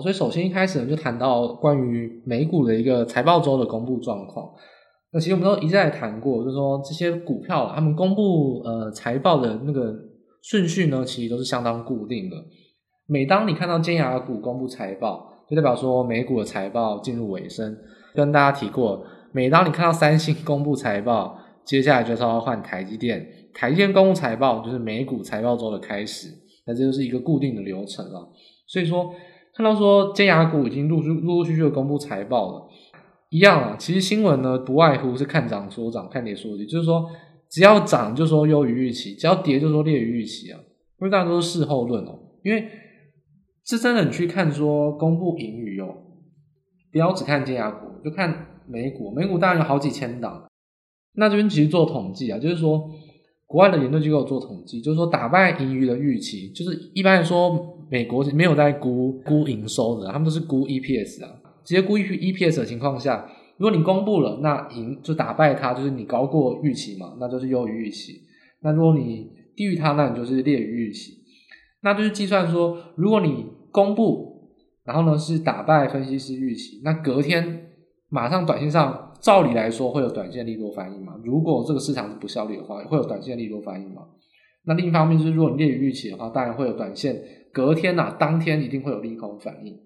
所以首先一开始呢，就谈到关于美股的一个财报周的公布状况。那其实我们都一再谈过，就是说这些股票他们公布呃财报的那个顺序呢，其实都是相当固定的。每当你看到尖牙股公布财报，就代表说美股的财报进入尾声。跟大家提过，每当你看到三星公布财报，接下来就是要换台积电。台积电公布财报，就是美股财报周的开始。那这就是一个固定的流程了。所以说，看到说尖牙股已经陆续陆陆续续的公布财报了，一样啊。其实新闻呢，不外乎是看涨说涨，看跌说跌。就是说，只要涨就说优于预期，只要跌就说劣于预期啊。因为大家都是事后论哦，因为。是真的，你去看说公布盈余哦，不要只看尖牙股，就看美股。美股当然有好几千档，那这边其实做统计啊，就是说国外的研究机构做统计，就是说打败盈余的预期，就是一般来说美国没有在估估营收的，他们都是估 EPS 啊，直接估 EPS 的情况下，如果你公布了，那赢就打败它，就是你高过预期嘛，那就是优于预期；那如果你低于它，那你就是劣于预期。那就是计算说，如果你公布，然后呢是打败分析师预期，那隔天马上短信上照理来说会有短线利多反应嘛？如果这个市场是不效率的话，会有短线利多反应嘛？那另一方面就是，如果你劣于预期的话，当然会有短线隔天呐、啊，当天一定会有利空反应。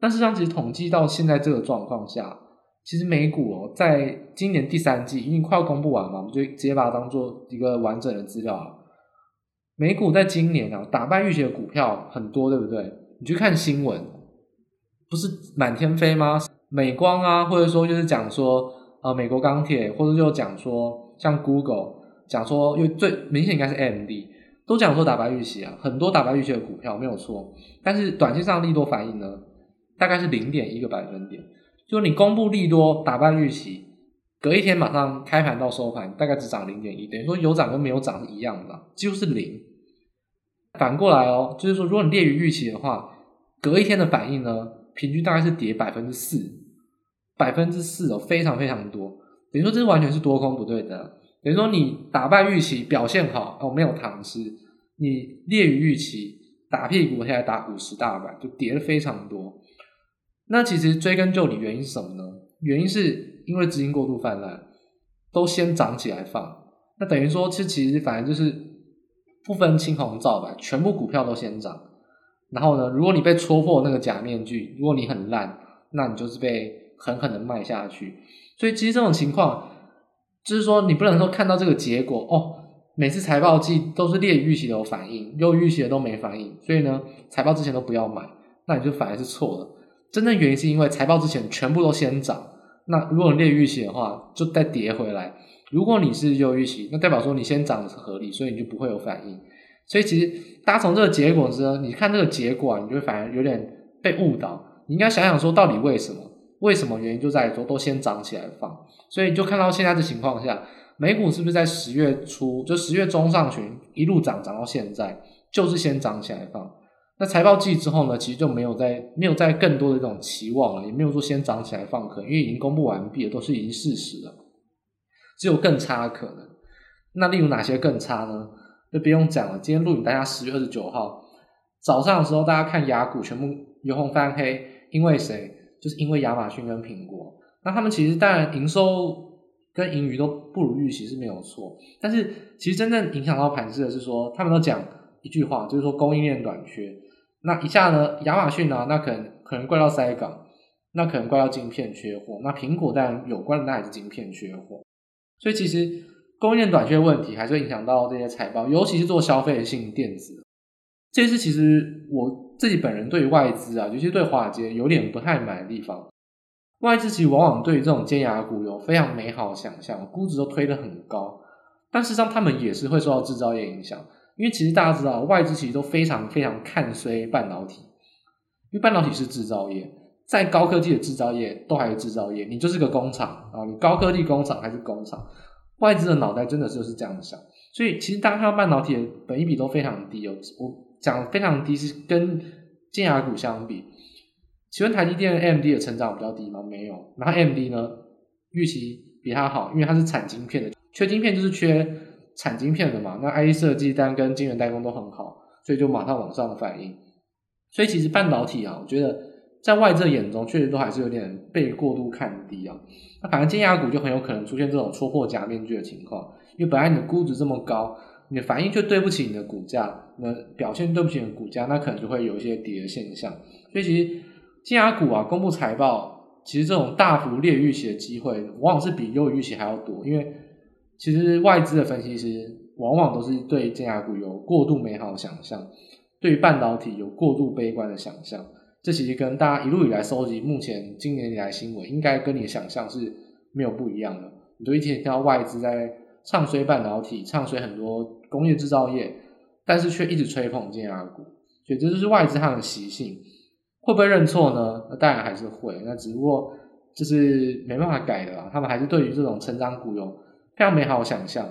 但是，上其实统计到现在这个状况下，其实美股哦，在今年第三季因为快要公布完嘛，我们就直接把它当做一个完整的资料了。美股在今年啊，打败预期的股票很多，对不对？你去看新闻，不是满天飞吗？美光啊，或者说就是讲说，呃，美国钢铁，或者就讲说像 Google，讲说，因为最明显应该是 AMD，都讲说打败预期啊，很多打败预期的股票没有错，但是短期上利多反应呢，大概是零点一个百分点，就你公布利多打败预期，隔一天马上开盘到收盘，大概只涨零点一，等于说有涨跟没有涨是一样的，几乎是零。反过来哦，就是说，如果你劣于预期的话，隔一天的反应呢，平均大概是跌百分之四，百分之四哦，非常非常多。等于说，这是完全是多空不对的。等于说，你打败预期表现好哦，没有糖吃；你劣于预期，打屁股，现在打五十大板，就跌了非常多。那其实追根究底，原因是什么呢？原因是因为资金过度泛滥，都先涨起来放。那等于说，这其实反正就是。不分青红皂白，全部股票都先涨。然后呢，如果你被戳破那个假面具，如果你很烂，那你就是被狠狠的卖下去。所以其实这种情况，就是说你不能说看到这个结果哦，每次财报季都是劣预期的有反应，优预期的都没反应。所以呢，财报之前都不要买，那你就反而是错了。真正原因是因为财报之前全部都先涨，那如果你劣预期的话，就再跌回来。如果你是优于预期，那代表说你先涨的是合理，所以你就不会有反应。所以其实大家从这个结果之后，你看这个结果啊，你就会反而有点被误导。你应该想想说，到底为什么？为什么原因就在于说都先涨起来放。所以就看到现在的情况下，美股是不是在十月初，就十月中上旬一路涨涨到现在，就是先涨起来放。那财报季之后呢，其实就没有再没有再更多的这种期望了，也没有说先涨起来放可能，因为已经公布完毕了，都是已经事实了。只有更差的可能，那例如哪些更差呢？就不用讲了。今天录影，大家十月二十九号早上的时候，大家看雅股全部由红翻黑，因为谁？就是因为亚马逊跟苹果。那他们其实当然营收跟盈余都不如预期是没有错，但是其实真正影响到盘势的是说，他们都讲一句话，就是说供应链短缺。那一下呢，亚马逊呢，那可能可能怪到塞港，那可能怪到晶片缺货。那苹果当然有关的，那还是晶片缺货。所以其实供应链短缺问题还是会影响到这些财报，尤其是做消费性电子。这是其实我自己本人对于外资啊，尤其对华尔街有点不太满的地方。外资其实往往对于这种尖牙股有非常美好的想象，估值都推得很高，但实际上他们也是会受到制造业影响。因为其实大家知道，外资其实都非常非常看衰半导体，因为半导体是制造业。再高科技的制造业都还是制造业，你就是个工厂啊！你高科技工厂还是工厂，外资的脑袋真的就是这样想。所以其实大家看到半导体的本益比都非常低哦。我讲非常低是跟尖牙股相比，请问台积电 AMD 的成长比较低吗？没有。然后 M D 呢，预期比它好，因为它是产晶片的，缺晶片就是缺产晶片的嘛。那 I E 设计单跟晶圆代工都很好，所以就马上往上反应。所以其实半导体啊，我觉得在外资眼中，确实都还是有点被过度看低啊。那反正尖牙股就很有可能出现这种戳破假面具的情况，因为本来你的估值这么高，你的反应却对不起你的股价，那表现对不起你的股价，那可能就会有一些跌的现象。所以其实尖牙股啊，公布财报，其实这种大幅劣预期的机会，往往是比优预期还要多。因为其实外资的分析师往往都是对尖牙股有过度美好的想象，对半导体有过度悲观的想象。这其实跟大家一路以来收集目前今年以来新闻，应该跟你的想象是没有不一样的。你都一天听到外资在唱衰半导体，唱衰很多工业制造业，但是却一直吹捧尖牙股，所以这就是外资它的习性。会不会认错呢？那当然还是会，那只不过就是没办法改的啦。他们还是对于这种成长股有非常美好的想象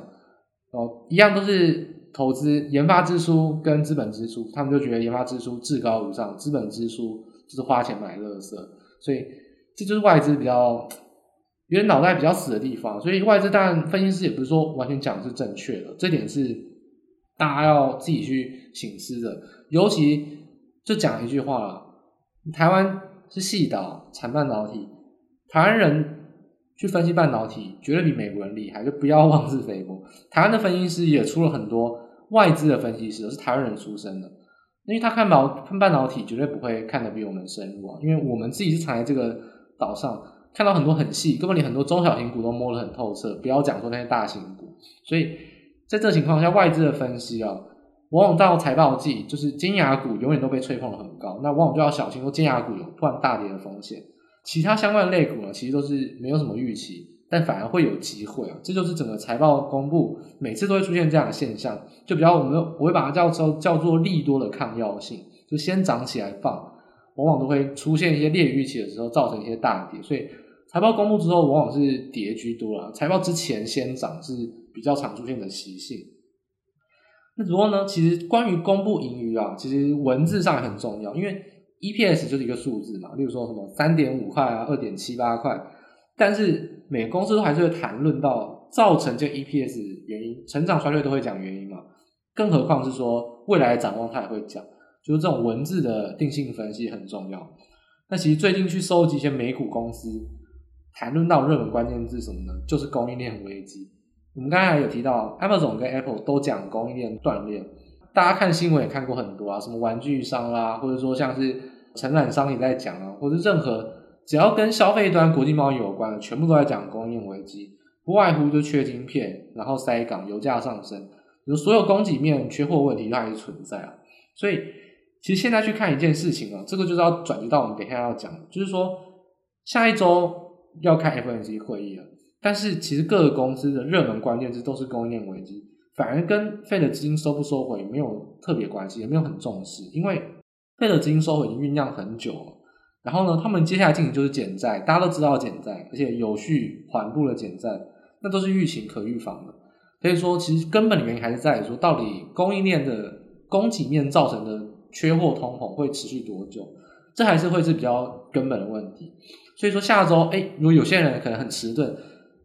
哦，一样都是。投资研发支出跟资本支出，他们就觉得研发支出至高无上，资本支出就是花钱买乐色，所以这就是外资比较有点脑袋比较死的地方。所以外资当然分析师也不是说完全讲是正确的，这点是大家要自己去醒思的。尤其就讲一句话了，台湾是细岛产半导体，台湾人。去分析半导体，绝对比美国人厉害，就不要妄自菲薄。台湾的分析师也出了很多外资的分析师，是台湾人出身的，因为他看半看半导体绝对不会看得比我们深入啊，因为我们自己是藏在这个岛上，看到很多很细，根本连很多中小型股都摸得很透彻，不要讲说那些大型股。所以在这情况下，外资的分析啊，往往到财报季，就是尖牙股永远都被吹捧得很高，那往往就要小心说尖牙股有突然大跌的风险。其他相关的类股呢，其实都是没有什么预期，但反而会有机会啊！这就是整个财报公布，每次都会出现这样的现象，就比较我们我会把它叫做叫做利多的抗药性，就先涨起来放，往往都会出现一些劣于预期的时候，造成一些大跌。所以财报公布之后，往往是跌居多啦。财报之前先涨是比较常出现的习性。那如果呢，其实关于公布盈余啊，其实文字上也很重要，因为。EPS 就是一个数字嘛，例如说什么三点五块啊，二点七八块，但是每个公司都还是会谈论到造成这 EPS 原因，成长衰退都会讲原因嘛，更何况是说未来的展望，他也会讲，就是这种文字的定性分析很重要。那其实最近去收集一些美股公司，谈论到热门关键字什么呢？就是供应链危机。我们刚才有提到，Amazon 跟 Apple 都讲供应链断裂。大家看新闻也看过很多啊，什么玩具商啦，或者说像是承揽商也在讲啊，或者任何只要跟消费端国际贸易有关的，全部都在讲供应链危机，不外乎就缺晶片，然后塞港，油价上升，就所有供给面缺货问题都还是存在啊。所以其实现在去看一件事情啊，这个就是要转移到我们等下要讲，就是说下一周要开 FOMC 会议了，但是其实各个公司的热门关键字都是供应链危机。反而跟费的资金收不收回没有特别关系，也没有很重视，因为费的资金收回已经酝酿很久了。然后呢，他们接下来进行就是减债，大家都知道减债，而且有序缓步的减债，那都是预期可预防的。所以说，其实根本的原因还是在于说，到底供应链的供给面造成的缺货通膨会持续多久？这还是会是比较根本的问题。所以说下周，哎，如果有些人可能很迟钝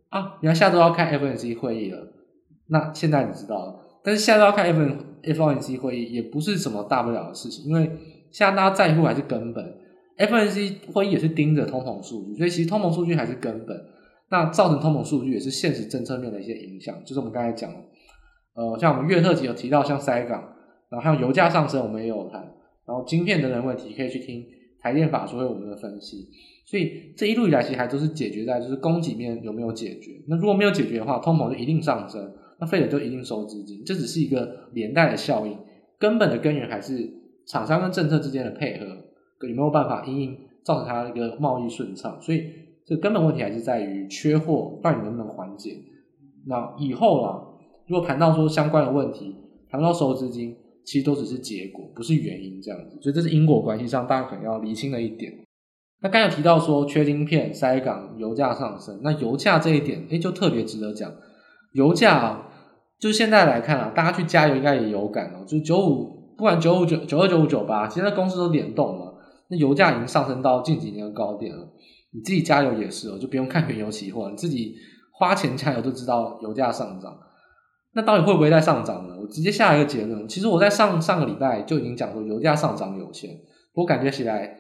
啊，原来下周要开 FOMC 会议了。那现在你知道了，但是下周要开 FOMC 会议也不是什么大不了的事情，因为现在大家在乎还是根本 FNC 会议也是盯着通膨数据，所以其实通膨数据还是根本。那造成通膨数据也是现实政策面的一些影响，就是我们刚才讲，呃，像我们月特辑有提到像塞港，然后还有油价上升，我们也有谈，然后晶片等等问题可以去听台电法说会我们的分析，所以这一路以来其实还都是解决在就是供给面有没有解决，那如果没有解决的话，通膨就一定上升。那费了就一定收资金，这只是一个连带的效应，根本的根源还是厂商跟政策之间的配合，有没有办法因应造成它的一个贸易顺畅？所以这根本问题还是在于缺货，到底能不能缓解？那以后啊，如果谈到说相关的问题，谈到收资金，其实都只是结果，不是原因这样子。所以这是因果关系上大家可能要厘清的一点。那刚才提到说缺晶片、塞港、油价上升，那油价这一点，诶就特别值得讲，油价啊。就现在来看啊，大家去加油应该也有感哦。就是九五，不管九五九、九二、九五、九八，其实公司都联动了。那油价已经上升到近几年的高点了。你自己加油也是哦，就不用看原油期货，你自己花钱加油就知道油价上涨。那到底会不会再上涨呢？我直接下一个结论，其实我在上上个礼拜就已经讲说，油价上涨有限，我感觉起来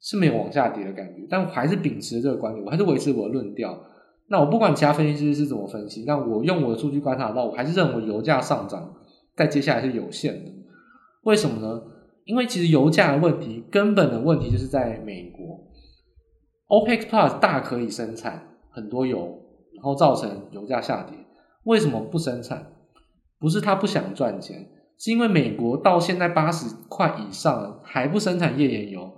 是没有往下跌的感觉，但我还是秉持这个观点，我还是维持我的论调。那我不管其他分析师是怎么分析，那我用我的数据观察到，我还是认为油价上涨在接下来是有限的。为什么呢？因为其实油价的问题，根本的问题就是在美国，OPEC Plus 大可以生产很多油，然后造成油价下跌。为什么不生产？不是他不想赚钱，是因为美国到现在八十块以上了，还不生产页岩油，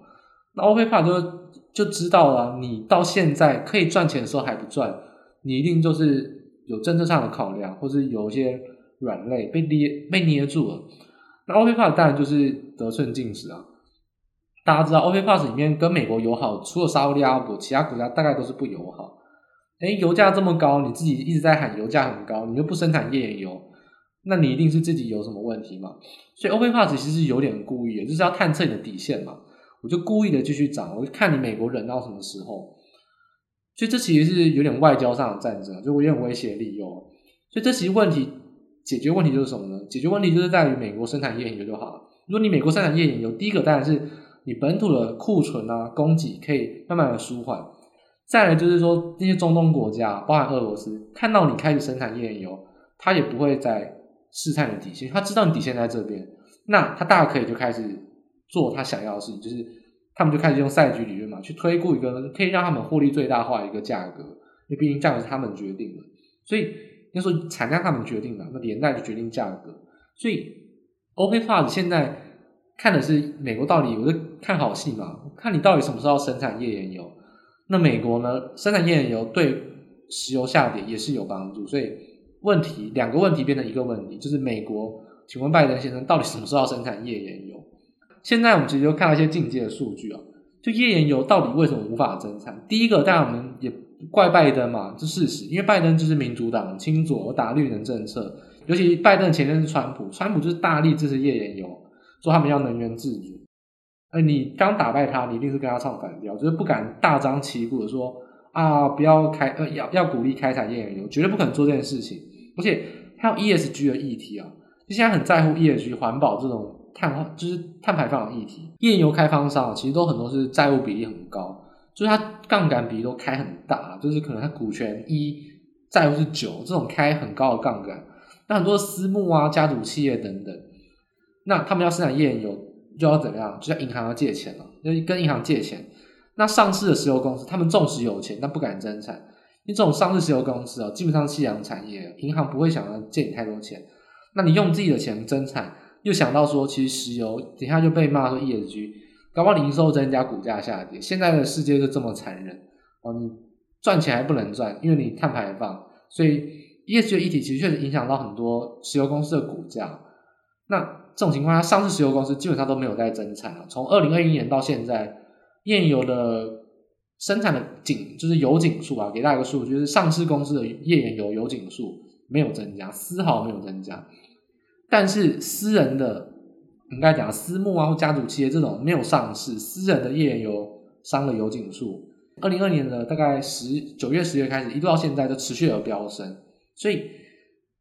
那 OPEC Plus 就就知道了，你到现在可以赚钱的时候还不赚，你一定就是有政策上的考量，或是有一些软肋被捏被捏住了。那 OPEC Plus 当然就是得寸进尺啊！大家知道 OPEC Plus 里面跟美国友好，除了沙乌地阿拉伯，其他国家大概都是不友好。诶，油价这么高，你自己一直在喊油价很高，你又不生产页岩油，那你一定是自己有什么问题嘛？所以 OPEC Plus 其实有点故意的，就是要探测你的底线嘛。我就故意的继续涨，我就看你美国忍到什么时候。所以这其实是有点外交上的战争，就有点威胁利诱。所以这其实问题解决问题就是什么呢？解决问题就是在于美国生产页岩油就好了。如果你美国生产页岩油，第一个当然是你本土的库存啊、供给可以慢慢的舒缓。再来就是说，那些中东国家，包含俄罗斯，看到你开始生产页岩油，他也不会再试探你底线，他知道你底线在这边，那他大可以就开始。做他想要的事情，就是他们就开始用赛局理论嘛，去推估一个可以让他们获利最大化的一个价格，因为毕竟价格是他们决定的，所以应该说产量他们决定的，那连带就决定价格。所以 OPEC Plus 现在看的是美国到底有在看好戏嘛？看你到底什么时候生产页岩油？那美国呢，生产页岩油对石油下跌也是有帮助。所以问题两个问题变成一个问题，就是美国，请问拜登先生到底什么时候生产页岩油？现在我们其实就看到一些进阶的数据啊，就页岩油到底为什么无法增产？第一个，当然我们也怪拜登嘛，这事实，因为拜登就是民主党亲左打绿能政策，尤其拜登前任是川普，川普就是大力支持页岩油，说他们要能源自主。而你刚打败他，你一定是跟他唱反调，就是不敢大张旗鼓的说啊，不要开呃要要鼓励开采页岩油，绝对不可能做这件事情。而且还有 ESG 的议题啊，就现在很在乎 ESG 环保这种。碳就是碳排放的议题，页岩油开发商其实都很多是债务比例很高，就是它杠杆比都开很大，就是可能它股权一债务是九，这种开很高的杠杆。那很多私募啊、家族企业等等，那他们要生产页岩油就要怎么样？就像银行要借钱了，就跟银行借钱。那上市的石油公司，他们纵使有钱，但不敢增产，因为这种上市石油公司啊，基本上夕阳产业，银行不会想要借你太多钱。那你用自己的钱增产。又想到说，其实石油等一下就被骂说 ESG，搞不好营收增加，股价下跌。现在的世界就这么残忍哦，你赚钱还不能赚，因为你碳排放，所以 ESG 的议题其实确实影响到很多石油公司的股价。那这种情况下，上市石油公司基本上都没有在增产了。从二零二一年到现在，页岩油的生产的井就是油井数啊，给大家一个数，就是上市公司的页岩油油井数没有增加，丝毫没有增加。但是私人的，应该讲私募啊或家族企业这种没有上市，私人的页岩油商的油井数，二零二年的大概十九月十月开始，一路到现在都持续有飙升。所以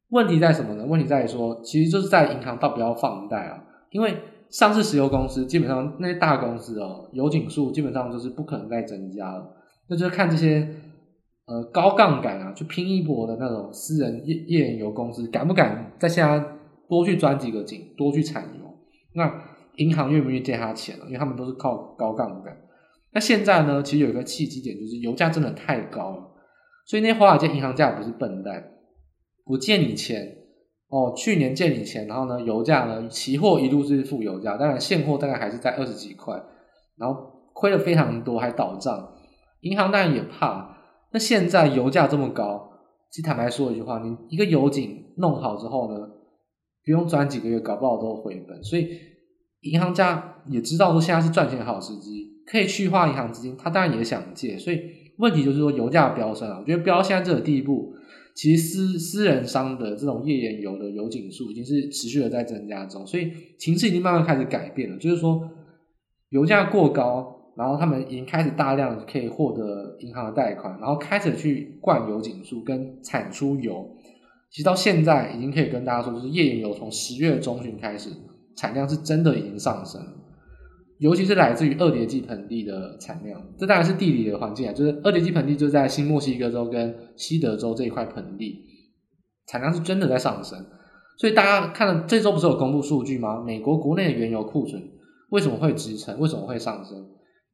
问题在什么呢？问题在于说，其实就是在银行到不要放贷啊，因为上市石油公司基本上那些大公司哦，油井数基本上就是不可能再增加了，那就是看这些呃高杠杆啊，去拼一波的那种私人页页岩油公司敢不敢在现在。多去钻几个井，多去产油，那银行愿不愿意借他钱？因为他们都是靠高杠杆。那现在呢，其实有一个契机点，就是油价真的太高了，所以那华尔街银行家不是笨蛋，我借你钱哦，去年借你钱，然后呢，油价呢，期货一路是负油价，当然现货大概还是在二十几块，然后亏了非常多，还倒账，银行当然也怕。那现在油价这么高，其实坦白说一句话，你一个油井弄好之后呢？不用赚几个月，搞不好都回本。所以银行家也知道说现在是赚钱的好时机，可以去化银行资金。他当然也想借，所以问题就是说油价飙升啊。我觉得飙现在这个地步，其实私私人商的这种页岩油的油井数已经是持续的在增加中，所以情势已经慢慢开始改变了。就是说油价过高，然后他们已经开始大量可以获得银行的贷款，然后开始去灌油井数跟产出油。其实到现在已经可以跟大家说，就是页岩油从十月中旬开始产量是真的已经上升。尤其是来自于二叠纪盆地的产量，这当然是地理的环境啊，就是二叠纪盆地就在新墨西哥州跟西德州这一块盆地，产量是真的在上升。所以大家看了这周不是有公布数据吗？美国国内的原油库存为什么会支撑？为什么会上升？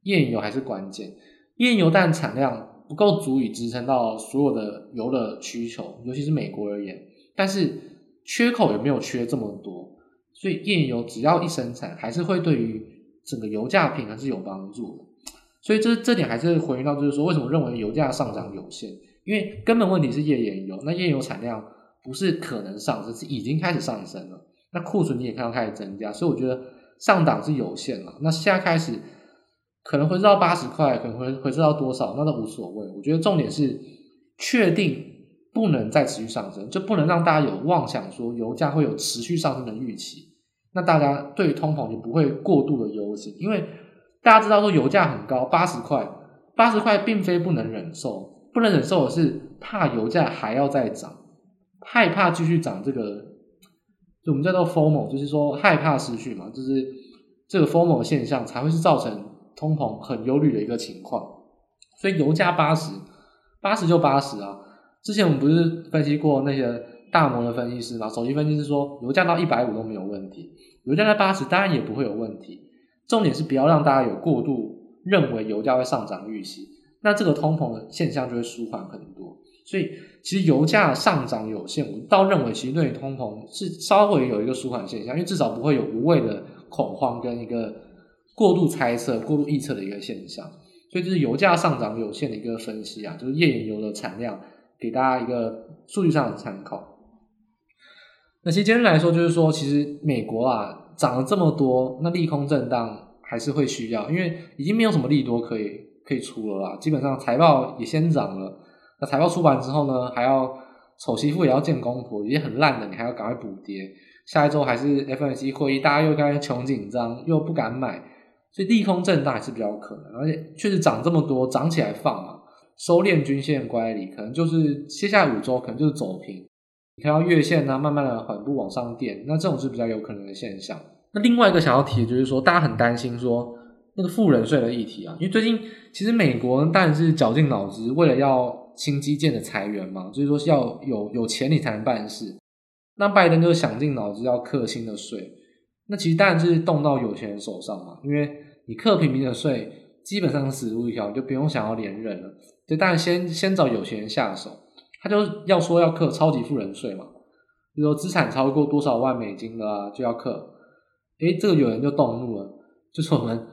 页岩油还是关键。页岩油但产量不够足以支撑到所有的油的需求，尤其是美国而言。但是缺口也没有缺这么多，所以页岩油只要一生产，还是会对于整个油价平衡是有帮助的，所以这这点还是回应到，就是说为什么认为油价上涨有限？因为根本问题是页岩油，那页岩油产量不是可能上升，是已经开始上升了。那库存你也看到开始增加，所以我觉得上档是有限了。那现在开始可能回到八十块，可能会回撤到多少，那都无所谓。我觉得重点是确定不能再持续上升，就不能让大家有妄想说油价会有持续上升的预期。那大家对通膨就不会过度的忧心，因为大家知道说油价很高，八十块，八十块并非不能忍受，不能忍受的是怕油价还要再涨，害怕继续涨，这个就我们叫做 FOMO，就是说害怕失去嘛，就是这个 FOMO 的现象才会是造成通膨很忧虑的一个情况。所以油价八十，八十就八十啊。之前我们不是分析过那些大摩的分析师嘛，首席分析师说油价到一百五都没有问题。油价在八十，当然也不会有问题。重点是不要让大家有过度认为油价会上涨预期，那这个通膨的现象就会舒缓很多。所以，其实油价上涨有限，我倒认为其实对于通膨是稍微有一个舒缓现象，因为至少不会有无谓的恐慌跟一个过度猜测、过度预测的一个现象。所以，这是油价上涨有限的一个分析啊，就是页岩油的产量给大家一个数据上的参考。那其实今天来说，就是说，其实美国啊涨了这么多，那利空震荡还是会需要，因为已经没有什么利多可以可以出了啦。基本上财报也先涨了，那财报出完之后呢，还要丑媳妇也要见公婆，已经很烂的，你还要赶快补跌。下一周还是 FOMC 会议，大家又开始穷紧张，又不敢买，所以利空震荡还是比较可能。而且确实涨这么多，涨起来放嘛，收敛均线乖离，可能就是接下来五周可能就是走平。你看到月线呢、慢慢的缓步往上垫，那这种是比较有可能的现象。那另外一个想要提的就是说，大家很担心说那个富人税的议题啊，因为最近其实美国当然是绞尽脑汁，为了要新基建的裁员嘛，就是说是要有有钱你才能办事。那拜登就是想尽脑汁要克新的税，那其实当然是动到有钱人手上嘛，因为你克平民的税，基本上死路一条，你就不用想要连任了。就当然先先找有钱人下手。他就要说要克超级富人税嘛，比如说资产超过多少万美金的，就要克。诶，这个有人就动怒了，就是我们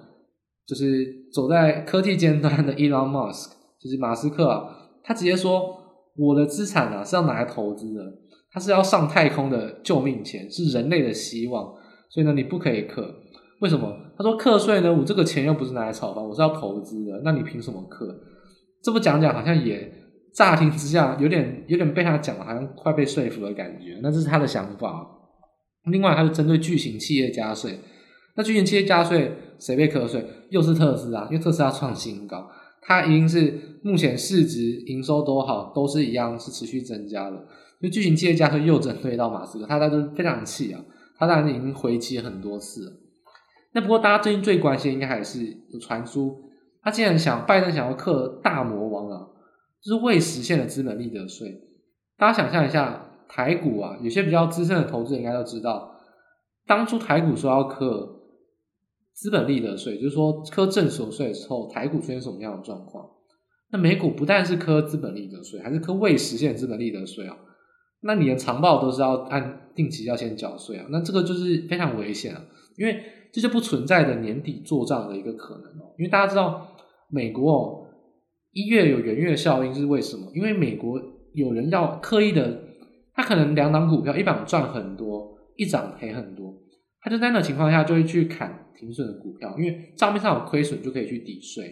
就是走在科技尖端的 Elon Musk，就是马斯克啊，他直接说我的资产啊是要拿来投资的，他是要上太空的救命钱，是人类的希望，所以呢你不可以克。为什么？他说课税呢，我这个钱又不是拿来炒房，我是要投资的，那你凭什么课？这么讲讲好像也。乍听之下，有点有点被他讲的，好像快被说服的感觉。那这是他的想法。另外，他是针对巨型企业加税。那巨型企业加税，谁被课税？又是特斯拉，因为特斯拉创新高，它已经是目前市值、营收都好，都是一样，是持续增加的。所以巨型企业加税又针对到马斯克，他当时非常气啊。他当然已经回击很多次了。那不过，大家最近最关心应该还是有传出，他竟然想拜登想要克大魔王啊。就是未实现的资本利得税，大家想象一下，台股啊，有些比较资深的投资人应该都知道，当初台股说要克资本利得税，就是说课证所税的时候，台股出现什么样的状况？那美股不但是课资本利得税，还是课未实现资本利得税啊？那你的长报都是要按定期要先缴税啊？那这个就是非常危险啊，因为这就不存在的年底做账的一个可能哦，因为大家知道美国哦。一月有元月效应是为什么？因为美国有人要刻意的，他可能两档股票，一档赚很多，一档赔很多，他就在那情况下就会去砍停损的股票，因为账面上有亏损就可以去抵税，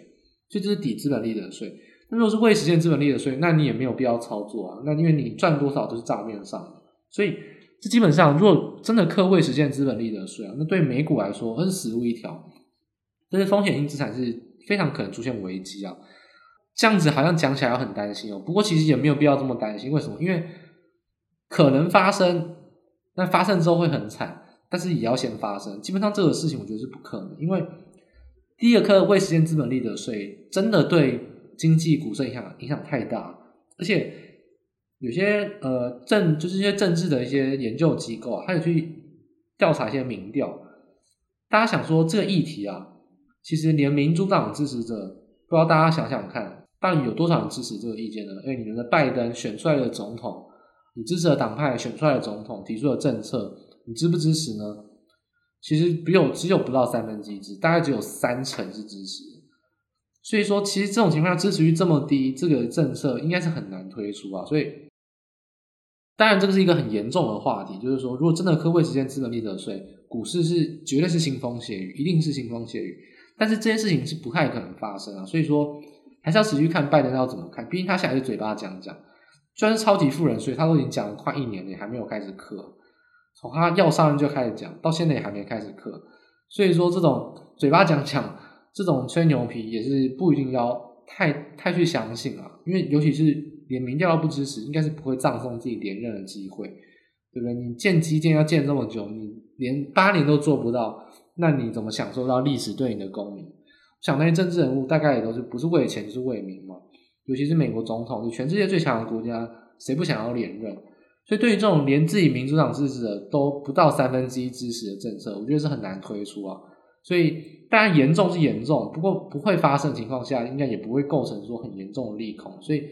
所以这是抵资本利得税。那如果是未实现资本利得税，那你也没有必要操作啊。那因为你赚多少都是账面上的，所以这基本上如果真的课未实现资本利得税啊，那对美股来说是死路一条，这些风险性资产是非常可能出现危机啊。这样子好像讲起来要很担心哦，不过其实也没有必要这么担心。为什么？因为可能发生，那发生之后会很惨，但是也要先发生。基本上这个事情我觉得是不可能，因为第一个课未实现资本利得税真的对经济股市影响影响太大，而且有些呃政就是一些政治的一些研究机构啊，还有去调查一些民调，大家想说这个议题啊，其实连民主党支持者，不知道大家想想看，到底有多少人支持这个意见呢？因为你们的拜登选出来的总统，你支持的党派选出来的总统提出的政策，你支不支持呢？其实只有只有不到三分之一支，大概只有三成是支持。所以说，其实这种情况下支持率这么低，这个政策应该是很难推出啊。所以，当然这个是一个很严重的话题，就是说，如果真的科会实现资本利得税，股市是绝对是腥风血雨，一定是腥风血雨。但是这件事情是不太可能发生啊。所以说，还是要持续看拜登要怎么看。毕竟他现在是嘴巴讲讲，虽然是超级富人所以，他都已经讲了快一年了，也还没有开始课。从他要上任就开始讲，到现在也还没开始课，所以说这种嘴巴讲讲，这种吹牛皮也是不一定要太太去相信啊，因为尤其是连民调都不支持，应该是不会葬送自己连任的机会，对不对？你建基建要建这么久，你连八年都做不到，那你怎么享受到历史对你的公平？想那些政治人物大概也都是不是为了钱就是为名嘛，尤其是美国总统，就全世界最强的国家，谁不想要连任？所以，对于这种连自己民主党支持的都不到三分之一支持的政策，我觉得是很难推出啊。所以，当然严重是严重，不过不会发生的情况下，应该也不会构成说很严重的利空。所以，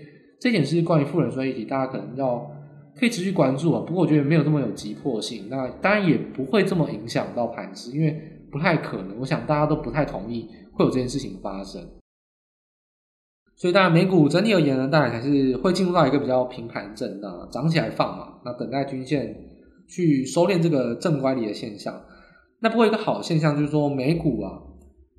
这点是关于富人税议题，大家可能要可以持续关注啊。不过，我觉得没有这么有急迫性。那当然也不会这么影响到盘势，因为不太可能。我想大家都不太同意会有这件事情发生。所以当然，美股整体而言呢，当然还是会进入到一个比较平盘震荡，涨起来放嘛，那等待均线去收敛这个正乖离的现象。那不过一个好现象就是说，美股啊，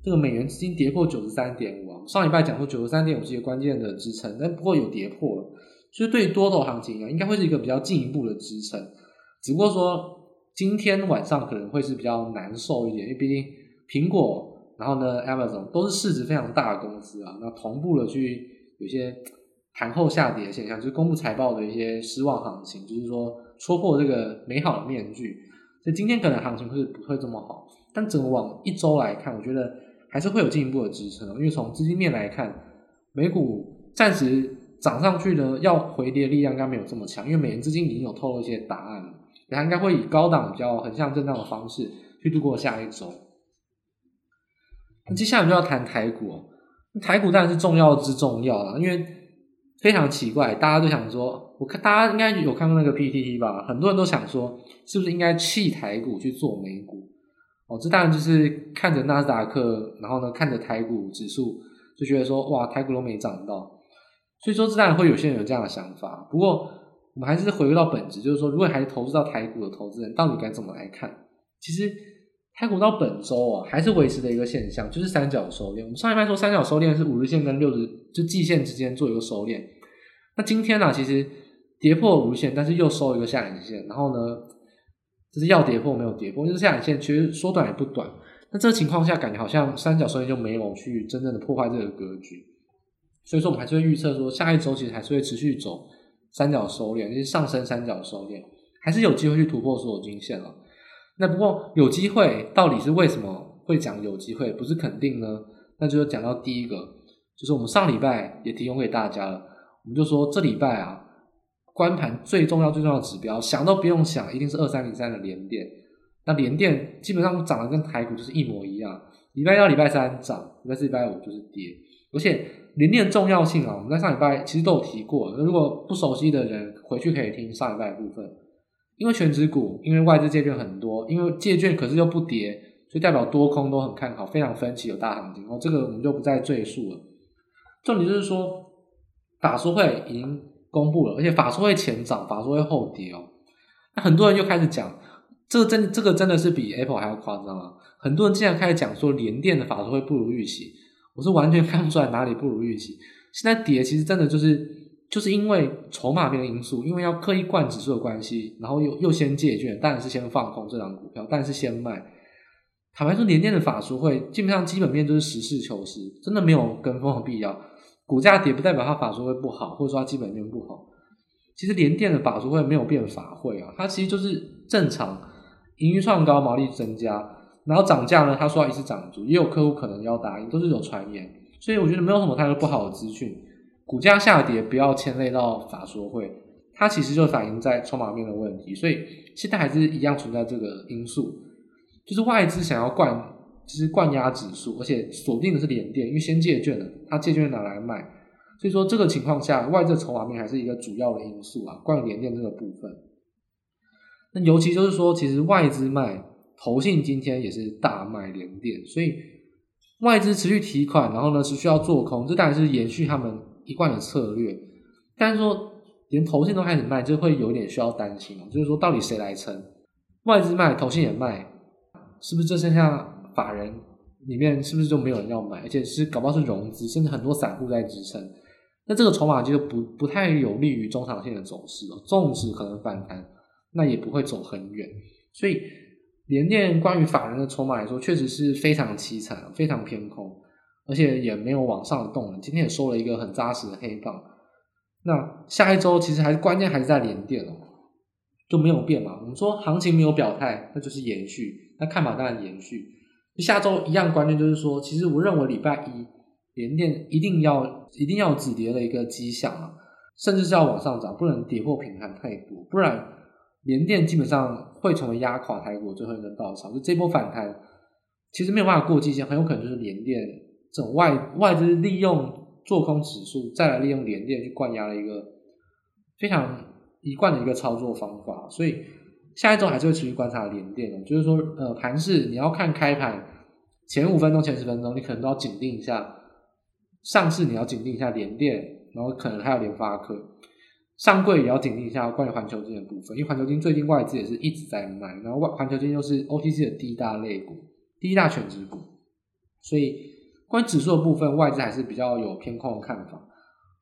这个美元资金跌破九十三点五啊，上礼拜讲说九十三点五是一个关键的支撑，但不过有跌破了，所以对于多头行情啊，应该会是一个比较进一步的支撑。只不过说今天晚上可能会是比较难受一点，因为毕竟苹果。然后呢，Amazon 都是市值非常大的公司啊，那同步的去有些盘后下跌的现象，就是公布财报的一些失望行情，就是说戳破这个美好的面具。所以今天可能行情会不会这么好，但整个往一周来看，我觉得还是会有进一步的支撑。因为从资金面来看，美股暂时涨上去呢，要回跌力量应该没有这么强，因为美元资金已经有透露一些答案了，它应该会以高档比较横向震荡的方式去度过下一周。那接下来就要谈台股，台股当然是重要之重要了，因为非常奇怪，大家都想说，我看大家应该有看过那个 PPT 吧，很多人都想说，是不是应该弃台股去做美股？哦，这当然就是看着纳斯达克，然后呢看着台股指数，就觉得说，哇，台股都没涨到，所以说这当然会有些人有这样的想法。不过我们还是回归到本质，就是说，如果还是投资到台股的投资人，到底该怎么来看？其实。台股到本周啊，还是维持的一个现象，就是三角收敛。我们上一半说三角收敛是五日线跟六日就季线之间做一个收敛。那今天呢、啊，其实跌破五日线，但是又收一个下影线，然后呢，就是要跌破没有跌破，就是下影线其实缩短也不短。那这个情况下，感觉好像三角收敛就没有去真正的破坏这个格局。所以说，我们还是会预测说，下一周其实还是会持续走三角收敛，就是上升三角收敛，还是有机会去突破所有均线了。那不过有机会，到底是为什么会讲有机会，不是肯定呢？那就讲到第一个，就是我们上礼拜也提供给大家了，我们就说这礼拜啊，观盘最重要最重要的指标，想都不用想，一定是二三零三的连电。那连电基本上涨得跟台股就是一模一样，礼拜一到礼拜三涨，礼拜四礼拜五就是跌。而且联电重要性啊，我们在上礼拜其实都有提过，如果不熟悉的人回去可以听上礼拜的部分。因为全值股，因为外资借券很多，因为借券可是又不跌，所以代表多空都很看好，非常分歧，有大行情。哦，这个我们就不再赘述了。重点就是说，法说会已经公布了，而且法说会前涨，法说会后跌哦。那很多人又开始讲，这个真这个真的是比 Apple 还要夸张啊！很多人竟然开始讲说，联电的法说会不如预期，我是完全 看不出来哪里不如预期。现在跌其实真的就是。就是因为筹码面的因素，因为要刻意灌指数的关系，然后又又先借券，当然是先放空这张股票，但是先卖。坦白说，联电的法说会基本上基本面就是实事求是，真的没有跟风的必要。股价跌不代表它法说会不好，或者说它基本面不好。其实联电的法说会没有变法会啊，它其实就是正常，盈余创高，毛利增加，然后涨价呢，他说要一次涨足，也有客户可能要答应，都是有传言，所以我觉得没有什么太多不好的资讯。股价下跌不要牵累到法说会，它其实就反映在筹码面的问题，所以现在还是一样存在这个因素，就是外资想要灌，就是灌压指数，而且锁定的是联电，因为先借券了，他借券拿来卖，所以说这个情况下，外资筹码面还是一个主要的因素啊，关于联电这个部分。那尤其就是说，其实外资卖。投信今天也是大卖连电，所以外资持续提款，然后呢持续要做空，这当然是延续他们一贯的策略。但是说连投信都开始卖，就会有点需要担心，就是说到底谁来撑？外资卖，投信也卖，是不是这剩下法人里面是不是就没有人要买？而且是搞不好是融资，甚至很多散户在支撑。那这个筹码就不不太有利于中长线的走势了，纵使可能反弹，那也不会走很远，所以。联电关于法人的筹码来说，确实是非常凄惨，非常偏空，而且也没有往上的动能。今天也收了一个很扎实的黑棒。那下一周其实还是关键还是在联电哦，就没有变嘛。我们说行情没有表态，那就是延续。那看法当然延续。下周一样关键就是说，其实我认为礼拜一联电一定要一定要止跌的一个迹象啊，甚至是要往上涨，不能跌破平台太多，不然。联电基本上会成为压垮台股最后一根稻草，就这波反弹其实没有办法过季线，很有可能就是连电这种外外资利用做空指数，再来利用连电去灌压的一个非常一贯的一个操作方法。所以下一周还是会持续观察连电的，就是说呃盘势你要看开盘前五分钟、前十分钟，你可能都要紧盯一下上市，你要紧盯一下连电，然后可能还有联发科。上柜也要警惕一下关于环球金的部分，因为环球金最近外资也是一直在卖，然后外环球金又是 OTC 的第一大类股、第一大权值股，所以关于指数的部分，外资还是比较有偏空的看法。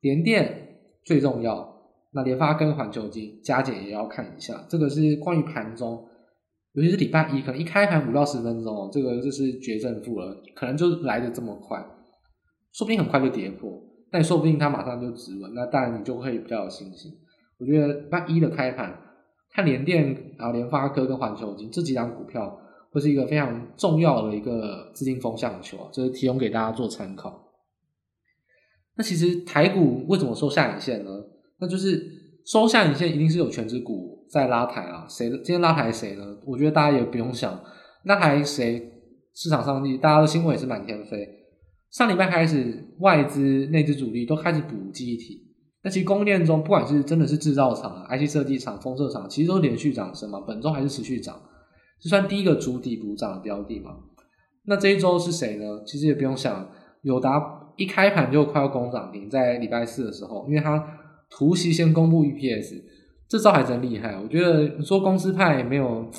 联电最重要，那联发跟环球金加减也要看一下，这个是关于盘中，尤其是礼拜一，可能一开盘五到十分钟哦，这个就是决胜负了，可能就来的这么快，说不定很快就跌破。但说不定它马上就止稳，那当然你就会比较有信心。我觉得那一的开盘，看联电啊、联发科跟环球金这几档股票，会是一个非常重要的一个资金风向的球啊，这是提供给大家做参考。那其实台股为什么收下影线呢？那就是收下影线一定是有权值股在拉抬啊。谁今天拉抬谁呢？我觉得大家也不用想，拉抬谁？市场上大家的新闻也是满天飞。上礼拜开始，外资、内资主力都开始补记忆体。那其实供应链中，不管是真的是制造厂啊、IC 设计厂、封测厂，其实都连续涨升嘛。本周还是持续涨，这算第一个主体补涨的标的嘛。那这一周是谁呢？其实也不用想，友达一开盘就快要攻涨停，在礼拜四的时候，因为它除息先公布 EPS，这招还真厉害。我觉得你说公司派没有。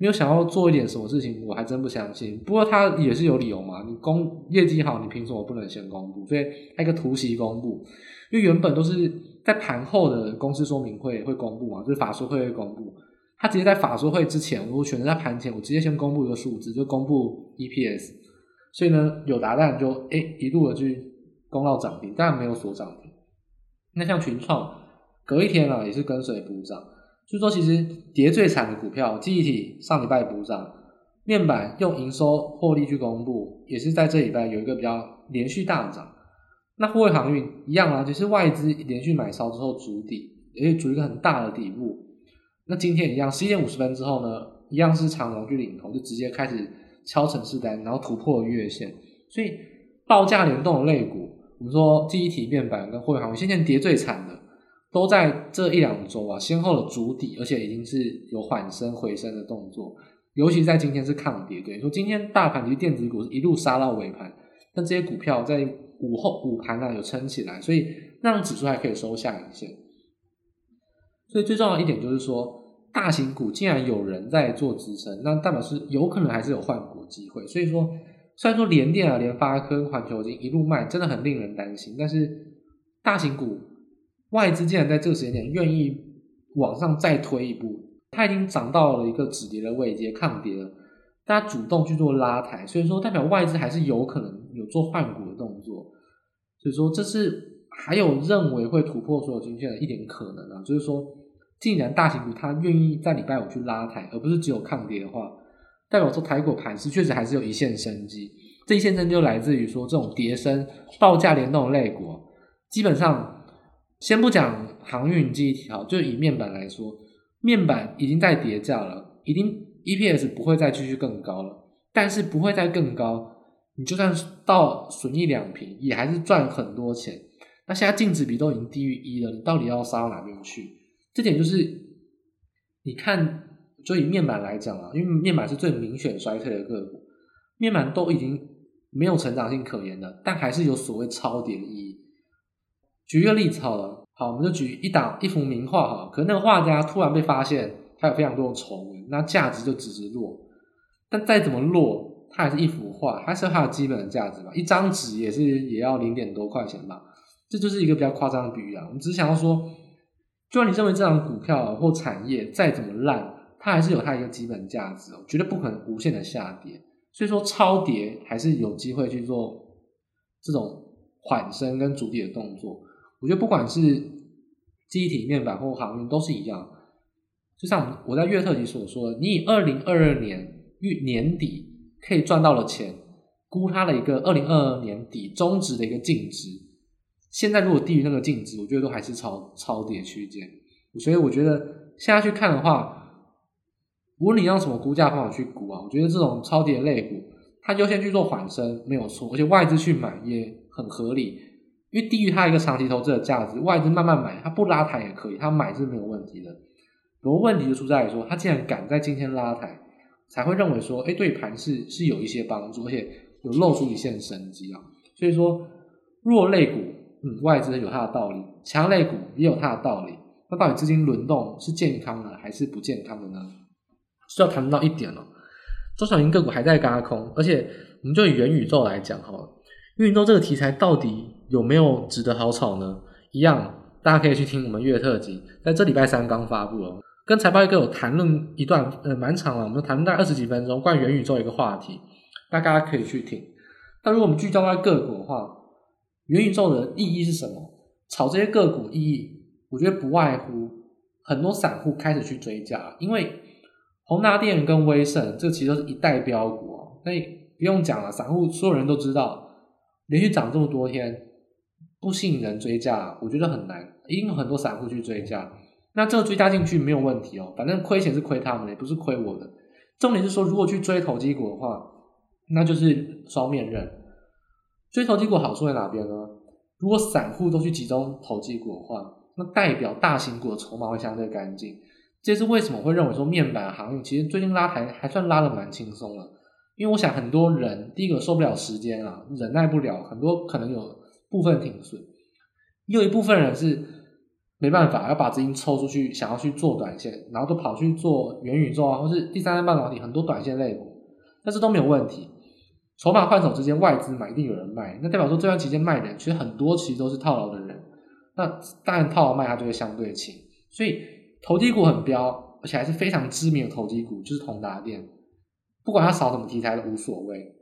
没有想要做一点什么事情，我还真不相信。不过他也是有理由嘛，你公业绩好，你凭什么不能先公布？所以他一个突袭公布，因为原本都是在盘后的公司说明会会公布嘛，就是法说会会公布。他直接在法说会之前，我选择在盘前，我直接先公布一个数字，就公布 EPS。所以呢，有答案就哎一路的去攻到涨停，当然没有锁涨停。那像群创，隔一天啊也是跟随补涨。就说其实跌最惨的股票，记忆体上礼拜补涨，面板用营收获利去公布，也是在这礼拜有一个比较连续大涨。那货运航运一样啊，就是外资连续买超之后筑底，也是筑一个很大的底部。那今天一样，十一点五十分之后呢，一样是长荣去领头，就直接开始敲城市单，然后突破月线。所以报价联动的类股，我们说记忆体、面板跟货运航运，现在跌最惨的。都在这一两周啊，先后的筑底，而且已经是有缓升回升的动作。尤其在今天是抗跌，对，说今天大盘其实电子股是一路杀到尾盘，但这些股票在午后午盘呢有撑起来，所以让指数还可以收下影线。所以最重要的一点就是说，大型股既然有人在做支撑，那代表是有可能还是有换股机会。所以说，虽然说联电啊、联发科、环球晶一路卖，真的很令人担心，但是大型股。外资竟然在这个时间点愿意往上再推一步，它已经涨到了一个止跌的位阶，抗跌了，大家主动去做拉抬，所以说代表外资还是有可能有做换股的动作，所以说这是还有认为会突破所有均线的一点可能啊，就是说，既然大型股它愿意在礼拜五去拉抬，而不是只有抗跌的话，代表说台股盘势确实还是有一线生机。这一线生机就来自于说这种跌升报价联动的类股，基本上先不讲航运记忆体，好，就以面板来说，面板已经在跌价了，已经 EPS 不会再继续更高了，但是不会再更高，你就算到损益两平，也还是赚很多钱。那现在净值比都已经低于一了，你到底要杀到哪边去？这点就是你看，就以面板来讲啊，因为面板是最明显衰退的个股，面板都已经没有成长性可言了，但还是有所谓超跌的意义。举一个例子好了，好，我们就举一档一幅名画哈，可能那个画家突然被发现他有非常多的丑闻，那价值就直直落。但再怎么落，它还是一幅画，还是它的基本的价值吧？一张纸也是也要零点多块钱吧？这就是一个比较夸张的比喻啊！我们只想要说，就算你认为这档股票或产业再怎么烂，它还是有它一个基本价值，绝对不可能无限的下跌。所以说超跌还是有机会去做这种缓升跟筑底的动作。我觉得不管是机体面板或航运都是一样。就像我在月特辑所说的，你以二零二二年月年底可以赚到的钱，估它的一个二零二二年底终值的一个净值。现在如果低于那个净值，我觉得都还是超超跌区间，所以我觉得现在去看的话，无论你用什么估价方法去估啊，我觉得这种超跌类股，它优先去做缓升没有错，而且外资去买也很合理，因为低于它一个长期投资的价值，外资慢慢买，它不拉抬也可以，它买是没有问题的。不过问题就出在于说，它既然敢在今天拉抬，才会认为说，哎，对盘势是有一些帮助，而且有露出一线生机啊。所以说，弱类股。嗯，外资有它的道理，强类股也有它的道理。那到底资金轮动是健康的还是不健康的呢？需要谈到一点了，中小型个股还在轧空，而且我们就以元宇宙来讲好了，元宇宙这个题材到底有没有值得好炒呢？一样，大家可以去听我们月特辑，在这礼拜三刚发布了，跟财报一哥有谈论一段，呃，蛮长了，我们谈论大概二十几分钟关于元宇宙一个话题，大家可以去听。但如果我们聚焦在个股的话，元宇宙的意义是什么？炒这些个股意义，我觉得不外乎很多散户开始去追价，因为宏达电跟威盛这其实都是一代标股哦，所以不用讲了，散户所有人都知道，连续涨这么多天，不吸引人追价，我觉得很难，一定有很多散户去追价。那这个追加进去没有问题哦，反正亏钱是亏他们的，也不是亏我的。重点是说，如果去追投机股的话，那就是双面刃。追投机股好处在哪边呢？如果散户都去集中投机股的话，那代表大型股的筹码会相对干净。这是为什么会认为说面板行业其实最近拉抬还算拉得蛮轻松了？因为我想很多人第一个受不了时间啊，忍耐不了，很多可能有部分停损，也有一部分人是没办法要把资金抽出去，想要去做短线，然后都跑去做元宇宙啊，或是第三代半导体很多短线类股，但是都没有问题。筹码换手之间，外资买一定有人卖，那代表说这段期间卖人其实很多，其实都是套牢的人。那当然套牢卖，它就会相对轻。所以投机股很飙，而且还是非常知名的投机股，就是同达电。不管它炒什么题材都无所谓，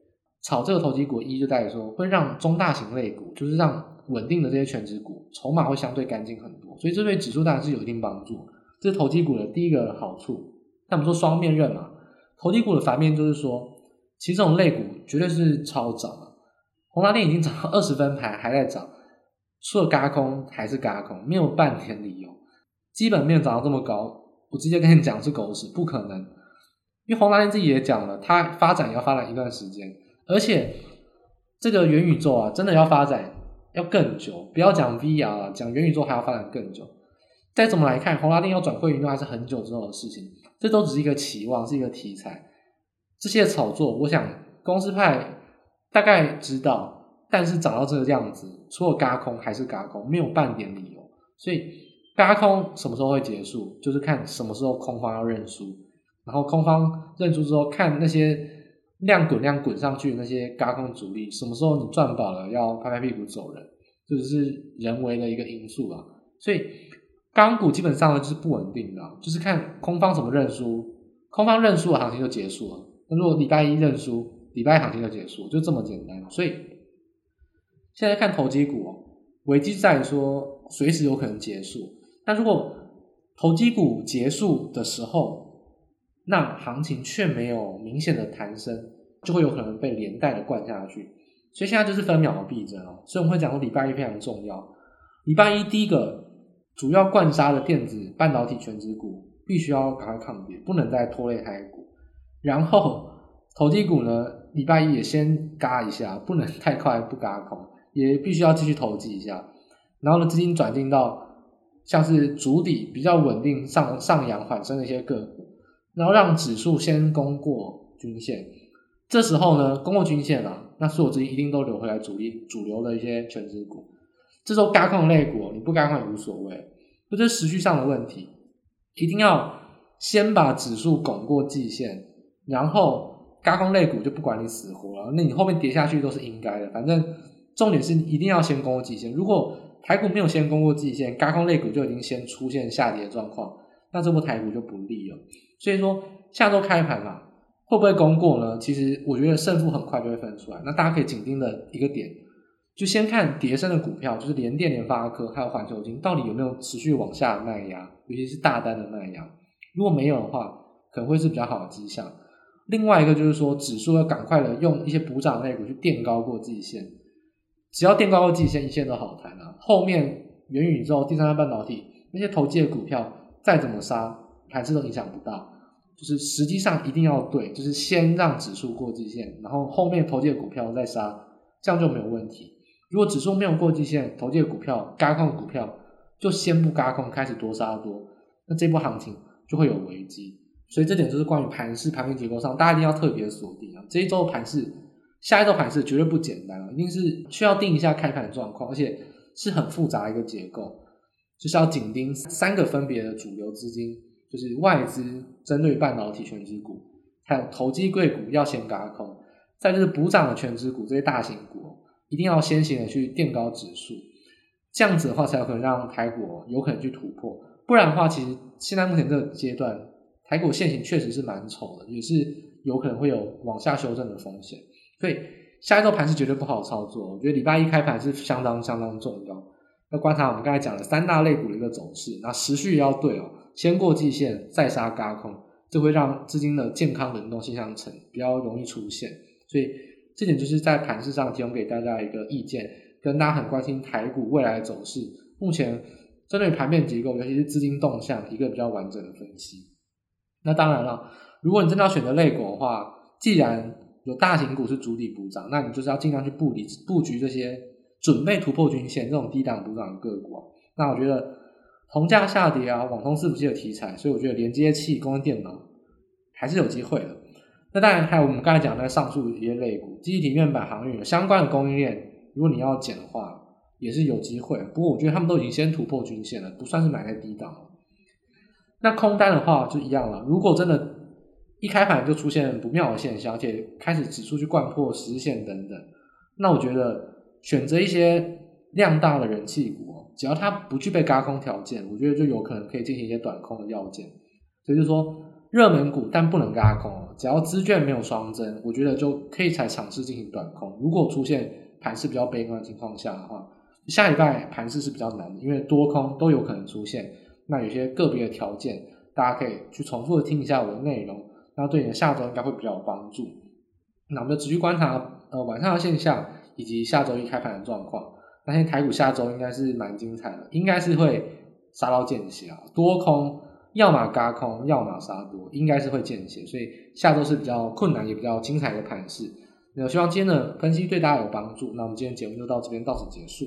炒这个投机股一就代表说会让中大型类股，就是让稳定的这些全值股筹码会相对干净很多。所以这对指数当然是有一定帮助。这是投机股的第一个好处。那我们说双面刃嘛，投机股的反面就是说。其实这种类股绝对是超涨啊！宏达电已经涨到二十分盘还在涨，除了嘎空还是嘎空，没有半点理由。基本面涨到这么高，我直接跟你讲是狗屎，不可能。因为宏达电自己也讲了，它发展要发展一段时间，而且这个元宇宙啊，真的要发展要更久。不要讲 VR 了，讲元宇宙还要发展更久。再怎么来看，宏达电要转会云端还是很久之后的事情，这都只是一个期望，是一个题材。这些炒作，我想公司派大概知道，但是涨到这个样子，除了嘎空还是嘎空，没有半点理由。所以嘎空什么时候会结束，就是看什么时候空方要认输，然后空方认输之后，看那些量滚量滚上去的那些轧空主力，什么时候你赚饱了要拍拍屁股走人，这就是人为的一个因素啊。所以钢股基本上呢就是不稳定的，就是看空方怎么认输，空方认输的行情就结束了。那如果礼拜一认输，礼拜一行情就结束，就这么简单。所以现在看投机股，危机在说随时有可能结束。但如果投机股结束的时候，那行情却没有明显的弹升，就会有可能被连带的灌下去。所以现在就是分秒的必争哦。所以我们会讲说礼拜一非常重要。礼拜一第一个主要灌杀的电子半导体全值股，必须要赶快抗跌，不能再拖累台股。然后投机股呢，礼拜一也先嘎一下，不能太快不嘎空，也必须要继续投机一下。然后呢，资金转进到像是筑底比较稳定上上扬缓升的一些个股，然后让指数先攻过均线。这时候呢，攻过均线了，那所有资金一定都流回来主力主流的一些全值股。这时候轧空的类股，你不轧空也无所谓，这是时序上的问题。一定要先把指数拱过季线，然后轧空类股就不管你死活了，那你后面跌下去都是应该的。反正重点是一定要先攻过季线。如果台股没有先攻过季线，轧空类股就已经先出现下跌的状况，那这波台股就不利了。所以说下周开盘嘛，会不会攻过呢？其实我觉得胜负很快就会分出来。那大家可以紧盯的一个点，就先看跌升的股票，就是联电、联发科还有环球晶，到底有没有持续往下卖压，尤其是大单的卖压。如果没有的话，可能会是比较好的迹象。另外一个就是说，指数要赶快的用一些补涨类股去垫高过季线。只要垫高过季线，一切都好谈啊。后面元宇宙、第三代半导体那些投机的股票再怎么杀，盘势都影响不到。就是实际上一定要对，就是先让指数过季线，然后后面投机的股票再杀，这样就没有问题。如果指数没有过季线，投机的股票、轧空的股票就先不轧空，开始多杀多，那这波行情就会有危机。所以这点就是关于盘势、盘面结构上，大家一定要特别锁定啊。这一周的盘势。下一周盘势绝对不简单啊，一定是需要定一下开盘状况，而且是很复杂一个结构，就是要紧盯三个分别的主流资金，就是外资针对半导体权值股，还有投机贵股要先轧空，再就是补涨的权值股这些大型股，一定要先行的去垫高指数，这样子的话才有可能让台股有可能去突破，不然的话，其实现在目前这个阶段，台股现形确实是蛮丑的，也是有可能会有往下修正的风险。所以下一周盘是绝对不好操作，我觉得礼拜一开盘是相当相当重要，要观察我们刚才讲的三大类股的一个走势，那时序要对哦，先过季线再杀高空，就会让资金的健康轮动性相乘比较容易出现，所以这点就是在盘势上提供给大家一个意见，跟大家很关心台股未来的走势，目前针对盘面结构，尤其是资金动向一个比较完整的分析。那当然了，如果你真的要选择类股的话，既然有大型股是筑底补涨，那你就是要尽量去布局布局这些准备突破均线这种低档补涨的个股啊。那我觉得铜价下跌啊，网通伺服器的题材，所以我觉得连接器、工业电脑还是有机会的。那当然还有我们刚才讲的上述一些类股，记忆体、面板、航运相关的供应链，如果你要减的话，也是有机会。不过我觉得他们都已经先突破均线了，不算是买在低档。那空单的话就一样了，如果真的。一开盘就出现不妙的现象，而且开始指数去掼破十日线等等，那我觉得选择一些量大的人气股，只要它不具备轧空条件，我觉得就有可能可以进行一些短空的要件。所以就是说，热门股但不能轧空，只要资券没有双增，我觉得就可以才尝试进行短空。如果出现盘势比较悲观的情况下的话，下礼拜盘势是比较难的，因为多空都有可能出现。那有些个别的条件，大家可以去重复的听一下我的内容。那对你的下周应该会比较有帮助。那我们就持续观察呃晚上的现象，以及下周一开盘的状况。那现在台股下周应该是蛮精彩的，应该是会杀到见血啊，多空要么轧空，要么杀多，应该是会见血。所以下周是比较困难也比较精彩的盘势。那希望今天的分析对大家有帮助。那我们今天节目就到这边到此结束。